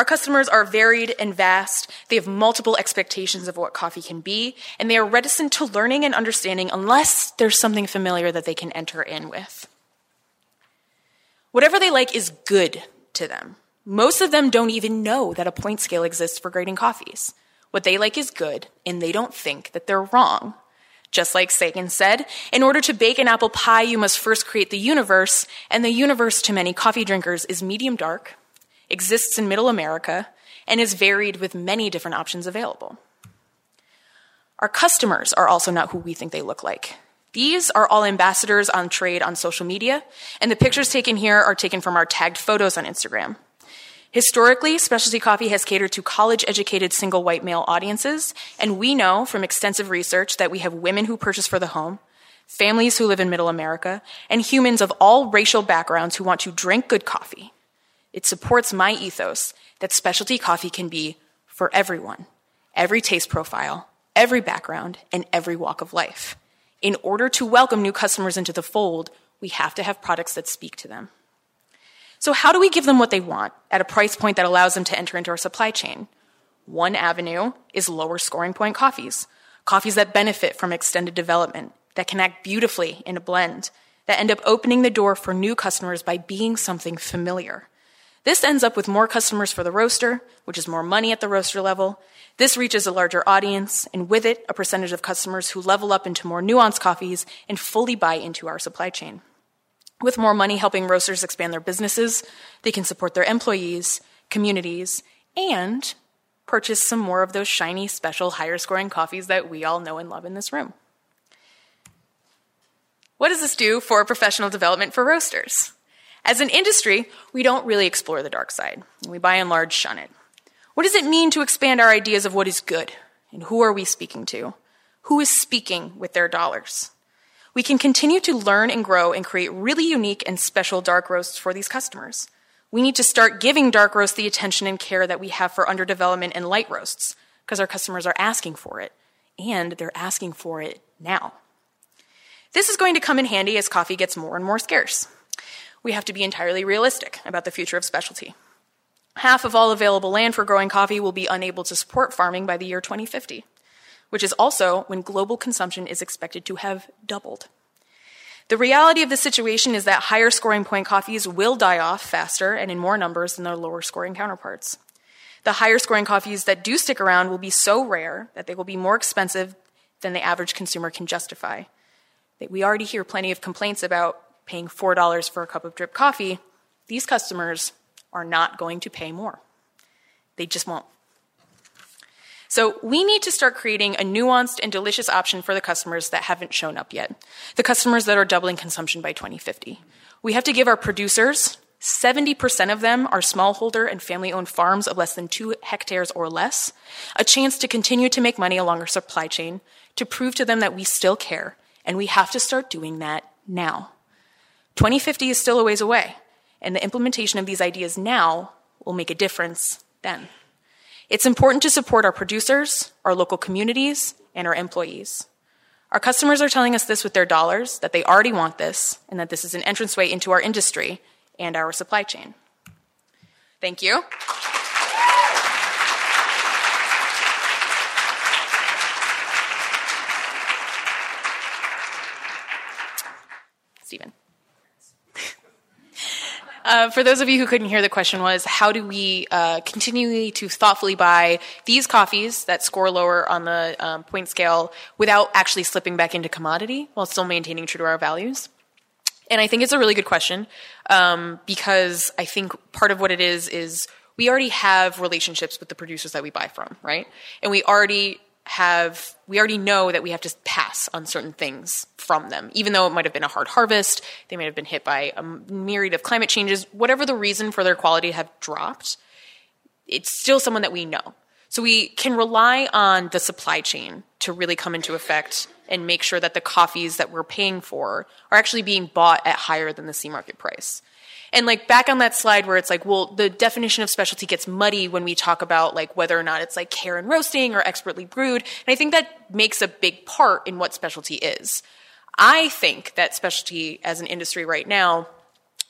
Our customers are varied and vast. They have multiple expectations of what coffee can be, and they are reticent to learning and understanding unless there's something familiar that they can enter in with. Whatever they like is good to them. Most of them don't even know that a point scale exists for grading coffees. What they like is good, and they don't think that they're wrong. Just like Sagan said, in order to bake an apple pie, you must first create the universe, and the universe to many coffee drinkers is medium dark, exists in middle America, and is varied with many different options available. Our customers are also not who we think they look like. These are all ambassadors on trade on social media, and the pictures taken here are taken from our tagged photos on Instagram. Historically, specialty coffee has catered to college educated single white male audiences, and we know from extensive research that we have women who purchase for the home, families who live in middle America, and humans of all racial backgrounds who want to drink good coffee. It supports my ethos that specialty coffee can be for everyone, every taste profile, every background, and every walk of life. In order to welcome new customers into the fold, we have to have products that speak to them. So, how do we give them what they want at a price point that allows them to enter into our supply chain? One avenue is lower scoring point coffees, coffees that benefit from extended development, that can act beautifully in a blend, that end up opening the door for new customers by being something familiar. This ends up with more customers for the roaster, which is more money at the roaster level. This reaches a larger audience, and with it, a percentage of customers who level up into more nuanced coffees and fully buy into our supply chain. With more money helping roasters expand their businesses, they can support their employees, communities, and purchase some more of those shiny, special, higher scoring coffees that we all know and love in this room. What does this do for professional development for roasters? As an industry, we don't really explore the dark side. We by and large shun it. What does it mean to expand our ideas of what is good? And who are we speaking to? Who is speaking with their dollars? We can continue to learn and grow and create really unique and special dark roasts for these customers. We need to start giving dark roasts the attention and care that we have for underdevelopment and light roasts because our customers are asking for it, and they're asking for it now. This is going to come in handy as coffee gets more and more scarce we have to be entirely realistic about the future of specialty. Half of all available land for growing coffee will be unable to support farming by the year 2050, which is also when global consumption is expected to have doubled. The reality of the situation is that higher scoring point coffees will die off faster and in more numbers than their lower scoring counterparts. The higher scoring coffees that do stick around will be so rare that they will be more expensive than the average consumer can justify. We already hear plenty of complaints about paying $4 for a cup of drip coffee, these customers are not going to pay more. They just won't. So we need to start creating a nuanced and delicious option for the customers that haven't shown up yet, the customers that are doubling consumption by 2050. We have to give our producers, 70% of them are smallholder and family owned farms of less than two hectares or less, a chance to continue to make money along our supply chain, to prove to them that we still care, and we have to start doing that now. 2050 is still a ways away, and the implementation of these ideas now will make a difference then. It's important to support our producers, our local communities, and our employees. Our customers are telling us this with their dollars, that they already want this, and that this is an entranceway into our industry and our supply chain. Thank you. Uh, for those of you who couldn't hear, the question was how do we uh, continually to thoughtfully buy these coffees that score lower on the um, point scale without actually slipping back into commodity while still maintaining true to our values? And I think it's a really good question um, because I think part of what it is is we already have relationships with the producers that we buy from, right? And we already have we already know that we have to pass on certain things from them even though it might have been a hard harvest they might have been hit by a myriad of climate changes whatever the reason for their quality have dropped it's still someone that we know so we can rely on the supply chain to really come into effect and make sure that the coffees that we're paying for are actually being bought at higher than the C market price. And like back on that slide where it's like, well, the definition of specialty gets muddy when we talk about like whether or not it's like care and roasting or expertly brewed. And I think that makes a big part in what specialty is. I think that specialty as an industry right now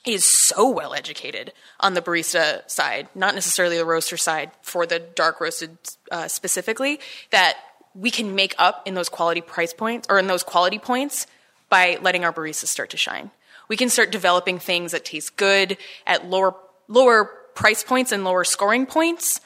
is so well educated on the barista side, not necessarily the roaster side for the dark roasted uh, specifically, that we can make up in those quality price points or in those quality points by letting our baristas start to shine. We can start developing things that taste good at lower lower price points and lower scoring points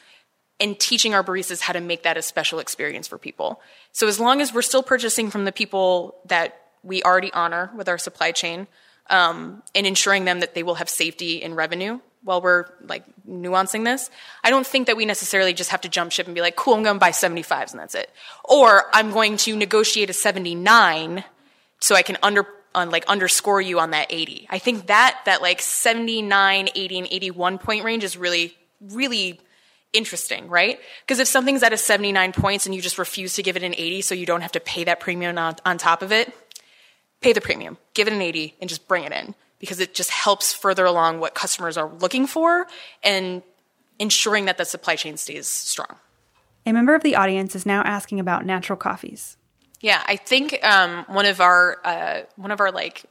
and teaching our baristas how to make that a special experience for people. So as long as we're still purchasing from the people that we already honor with our supply chain, um, and ensuring them that they will have safety and revenue while we're like nuancing this. I don't think that we necessarily just have to jump ship and be like, cool, I'm going to buy 75s and that's it. Or I'm going to negotiate a 79 so I can under on like underscore you on that 80. I think that that like 79, 80 and 81 point range is really really interesting, right? Because if something's at a 79 points and you just refuse to give it an 80 so you don't have to pay that premium on, on top of it, pay the premium, give it an 80, and just bring it in because it just helps further along what customers are looking for and ensuring that the supply chain stays strong. A member of the audience is now asking about natural coffees. Yeah, I think um, one of our uh, one of our like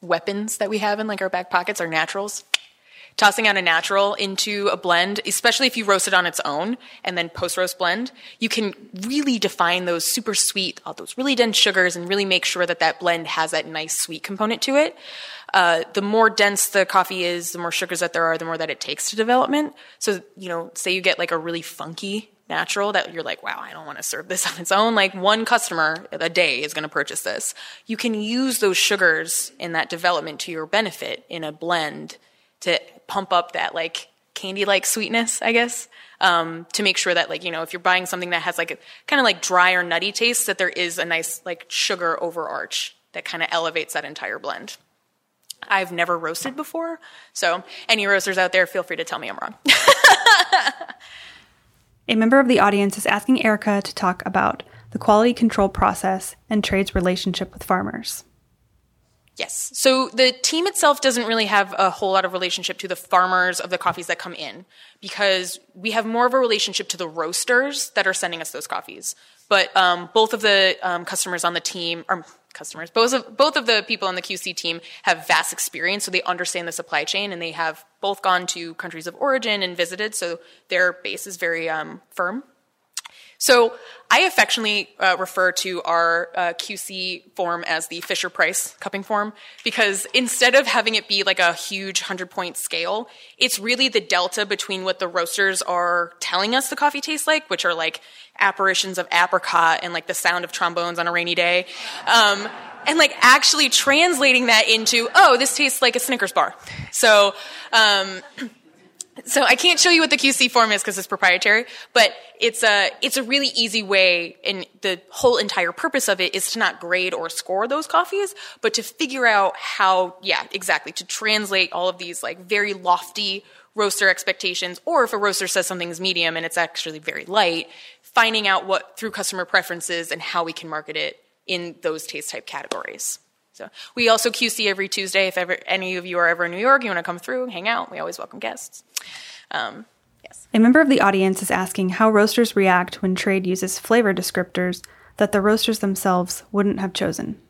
weapons that we have in like our back pockets are naturals tossing out a natural into a blend, especially if you roast it on its own and then post roast blend, you can really define those super sweet, all those really dense sugars and really make sure that that blend has that nice sweet component to it. Uh, the more dense the coffee is, the more sugars that there are, the more that it takes to development. So, you know, say you get like a really funky natural that you're like, wow, I don't want to serve this (laughs) on its own. Like one customer a day is going to purchase this. You can use those sugars in that development to your benefit in a blend to pump up that like candy like sweetness, I guess. Um, to make sure that like you know if you're buying something that has like a kind of like dry or nutty taste that there is a nice like sugar overarch that kind of elevates that entire blend i've never roasted before so any roasters out there feel free to tell me i'm wrong (laughs) a member of the audience is asking erica to talk about the quality control process and trade's relationship with farmers Yes. So the team itself doesn't really have a whole lot of relationship to the farmers of the coffees that come in because we have more of a relationship to the roasters that are sending us those coffees. But um, both of the um, customers on the team, or customers, both of, both of the people on the QC team have vast experience, so they understand the supply chain and they have both gone to countries of origin and visited, so their base is very um, firm. So I affectionately uh, refer to our uh, QC form as the Fisher Price cupping form because instead of having it be like a huge 100 point scale, it's really the delta between what the roasters are telling us the coffee tastes like, which are like apparitions of apricot and like the sound of trombones on a rainy day. Um, and like actually translating that into, oh, this tastes like a Snickers bar. So, um, so I can't show you what the QC form is because it's proprietary, but it's a it's a really easy way, and the whole entire purpose of it is to not grade or score those coffees, but to figure out how, yeah, exactly, to translate all of these like very lofty roaster expectations, or if a roaster says something's medium and it's actually very light, finding out what through customer preferences and how we can market it in those taste type categories. So we also QC every Tuesday. If ever any of you are ever in New York, you want to come through, hang out. We always welcome guests. Um, yes. A member of the audience is asking how roasters react when trade uses flavor descriptors that the roasters themselves wouldn't have chosen.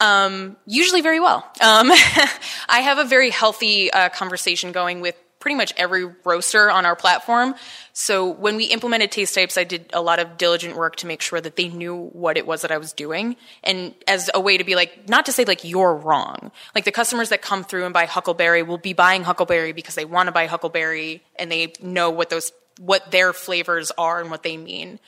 Um, usually very well. Um, (laughs) I have a very healthy uh, conversation going with pretty much every roaster on our platform. So when we implemented taste types, I did a lot of diligent work to make sure that they knew what it was that I was doing. And as a way to be like, not to say like you're wrong. Like the customers that come through and buy Huckleberry will be buying Huckleberry because they want to buy Huckleberry and they know what those, what their flavors are and what they mean.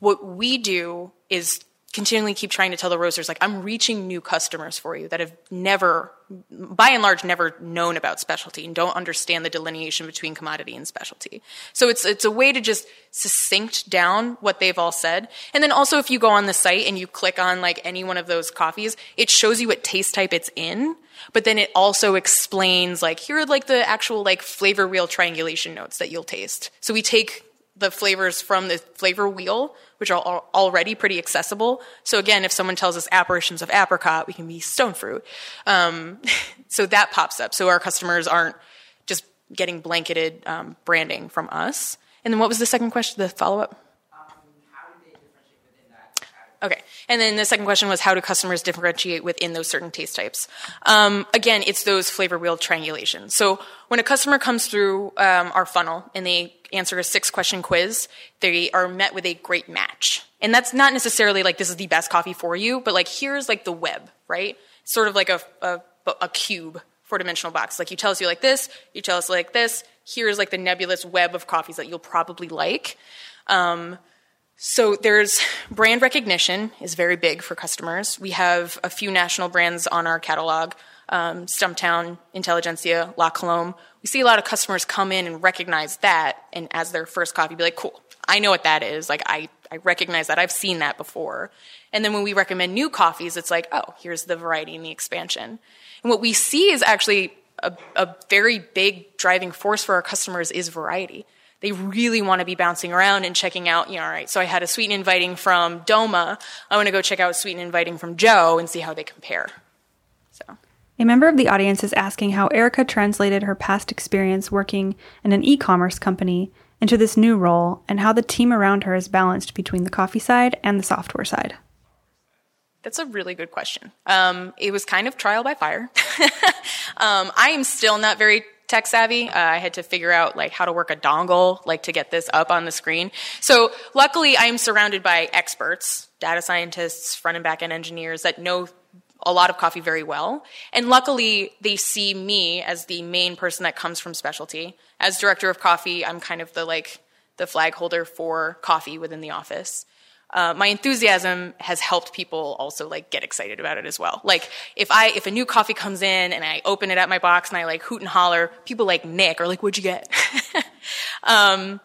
What we do is continually keep trying to tell the roasters like i'm reaching new customers for you that have never by and large never known about specialty and don't understand the delineation between commodity and specialty. So it's it's a way to just succinct down what they've all said. And then also if you go on the site and you click on like any one of those coffees it shows you what taste type it's in but then it also explains like here are like the actual like flavor wheel triangulation notes that you'll taste. So we take the flavors from the flavor wheel, which are already pretty accessible. So again, if someone tells us apparitions of apricot, we can be stone fruit. Um, (laughs) so that pops up. So our customers aren't just getting blanketed um, branding from us. And then what was the second question, the follow up? Okay. And then the second question was how do customers differentiate within those certain taste types? Um, again, it's those flavor wheel triangulations. So when a customer comes through um, our funnel and they answer a six question quiz, they are met with a great match. And that's not necessarily like this is the best coffee for you, but like here's like the web, right? sort of like a, a, a cube four dimensional box. Like you tell us you like this, you tell us like this. Here's like the nebulous web of coffees that you'll probably like. Um, so there's brand recognition is very big for customers. We have a few national brands on our catalog, um, Stumptown, Intelligentsia, La Colombe. We see a lot of customers come in and recognize that, and as their first coffee, be like, "Cool, I know what that is. Like I, I recognize that. I've seen that before." And then when we recommend new coffees, it's like, "Oh, here's the variety and the expansion." And what we see is actually a, a very big driving force for our customers is variety they really want to be bouncing around and checking out, you know, all right, so I had a sweet and inviting from Doma. I want to go check out sweet and inviting from Joe and see how they compare. So. A member of the audience is asking how Erica translated her past experience working in an e commerce company into this new role and how the team around her is balanced between the coffee side and the software side. That's a really good question. Um, it was kind of trial by fire. (laughs) um, I am still not very tech savvy. Uh, I had to figure out like how to work a dongle, like to get this up on the screen. So luckily, I'm surrounded by experts, data scientists, front and back end engineers that know a lot of coffee very well. And luckily, they see me as the main person that comes from specialty. As director of coffee, I'm kind of the like the flag holder for coffee within the office uh, my enthusiasm has helped people also like get excited about it as well. Like if I if a new coffee comes in and I open it at my box and I like hoot and holler, people like Nick are like, "What'd you get?" (laughs) um,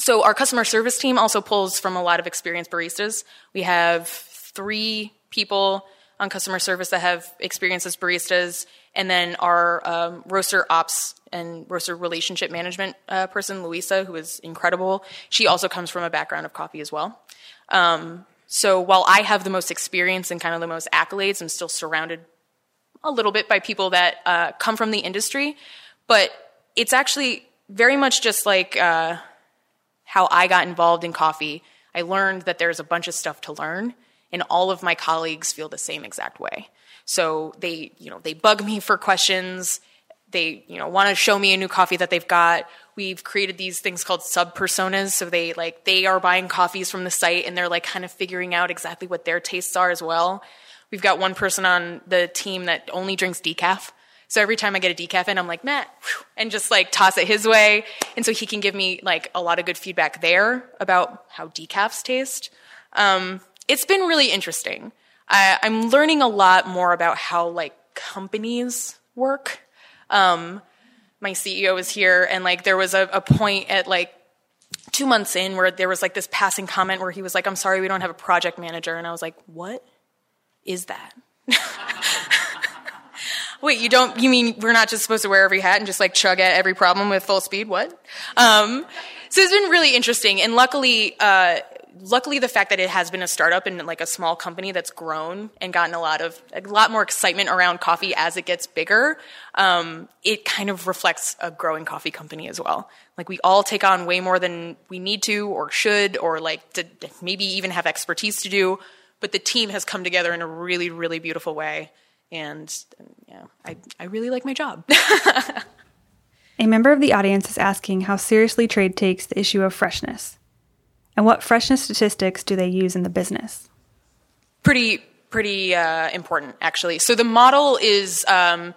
so our customer service team also pulls from a lot of experienced baristas. We have three people on customer service that have experience as baristas, and then our um, roaster ops and roaster relationship management uh, person, Louisa, who is incredible. She also comes from a background of coffee as well. Um, so while I have the most experience and kind of the most accolades, I'm still surrounded a little bit by people that uh, come from the industry. But it's actually very much just like uh, how I got involved in coffee. I learned that there's a bunch of stuff to learn, and all of my colleagues feel the same exact way. So they, you know, they bug me for questions. They, you know, want to show me a new coffee that they've got. We've created these things called sub personas so they like they are buying coffees from the site and they're like kind of figuring out exactly what their tastes are as well. We've got one person on the team that only drinks decaf. So every time i get a decaf in i'm like matt and just like toss it his way. And so he can give me like a lot of good feedback there about how decafs taste. Um, it's been really interesting I, i'm learning a lot more about how like companies work um, my CEO is here, and like there was a, a point at like two months in where there was like this passing comment where he was like, "I'm sorry, we don't have a project manager," and I was like, "What is that?" (laughs) Wait, you don't? You mean we're not just supposed to wear every hat and just like chug at every problem with full speed? What? Um, so it's been really interesting, and luckily, uh, luckily the fact that it has been a startup and like a small company that's grown and gotten a lot of a lot more excitement around coffee as it gets bigger um, it kind of reflects a growing coffee company as well. Like we all take on way more than we need to or should or like to maybe even have expertise to do but the team has come together in a really really beautiful way. And yeah i, I really like my job. (laughs) A member of the audience is asking how seriously trade takes the issue of freshness and what freshness statistics do they use in the business? Pretty, pretty uh, important, actually. So the model is um,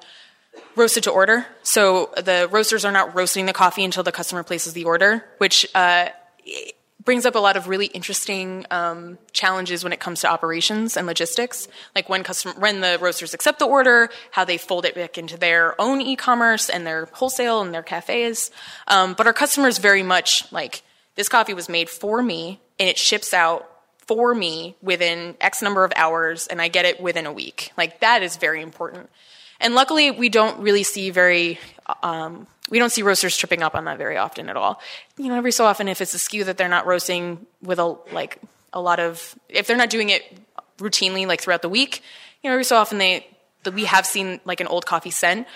roasted to order. So the roasters are not roasting the coffee until the customer places the order, which uh, brings up a lot of really interesting um, challenges when it comes to operations and logistics, like when customer when the roasters accept the order, how they fold it back into their own e-commerce and their wholesale and their cafes. Um, but our customers very much like this coffee was made for me and it ships out for me within X number of hours and I get it within a week. Like that is very important. And luckily, we don't really see very, um, we don't see roasters tripping up on that very often at all. You know, every so often, if it's a SKU that they're not roasting with a like a lot of, if they're not doing it routinely like throughout the week, you know, every so often they we have seen like an old coffee sent.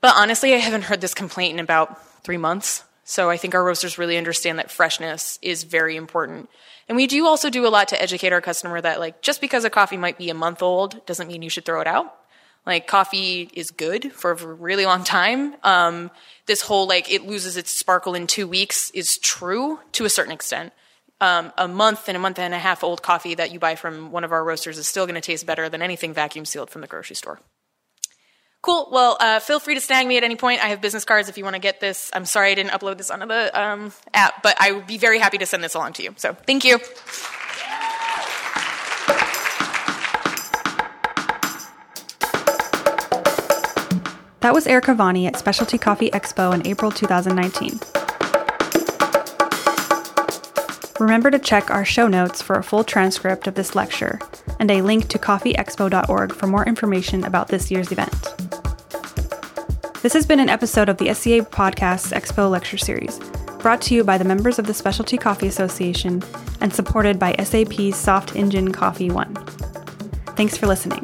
But honestly, I haven't heard this complaint in about three months. So I think our roasters really understand that freshness is very important. And we do also do a lot to educate our customer that like just because a coffee might be a month old doesn't mean you should throw it out. Like coffee is good for a really long time. Um, this whole like it loses its sparkle in two weeks is true to a certain extent. Um, a month and a month and a half old coffee that you buy from one of our roasters is still going to taste better than anything vacuum sealed from the grocery store. Cool. Well, uh, feel free to snag me at any point. I have business cards if you want to get this. I'm sorry I didn't upload this onto the um, app, but I would be very happy to send this along to you. So thank you. That was Erica Vonie at Specialty Coffee Expo in April 2019. Remember to check our show notes for a full transcript of this lecture and a link to coffeeexpo.org for more information about this year's event. This has been an episode of the SCA Podcast's Expo Lecture Series, brought to you by the members of the Specialty Coffee Association and supported by SAP's Soft Engine Coffee One. Thanks for listening.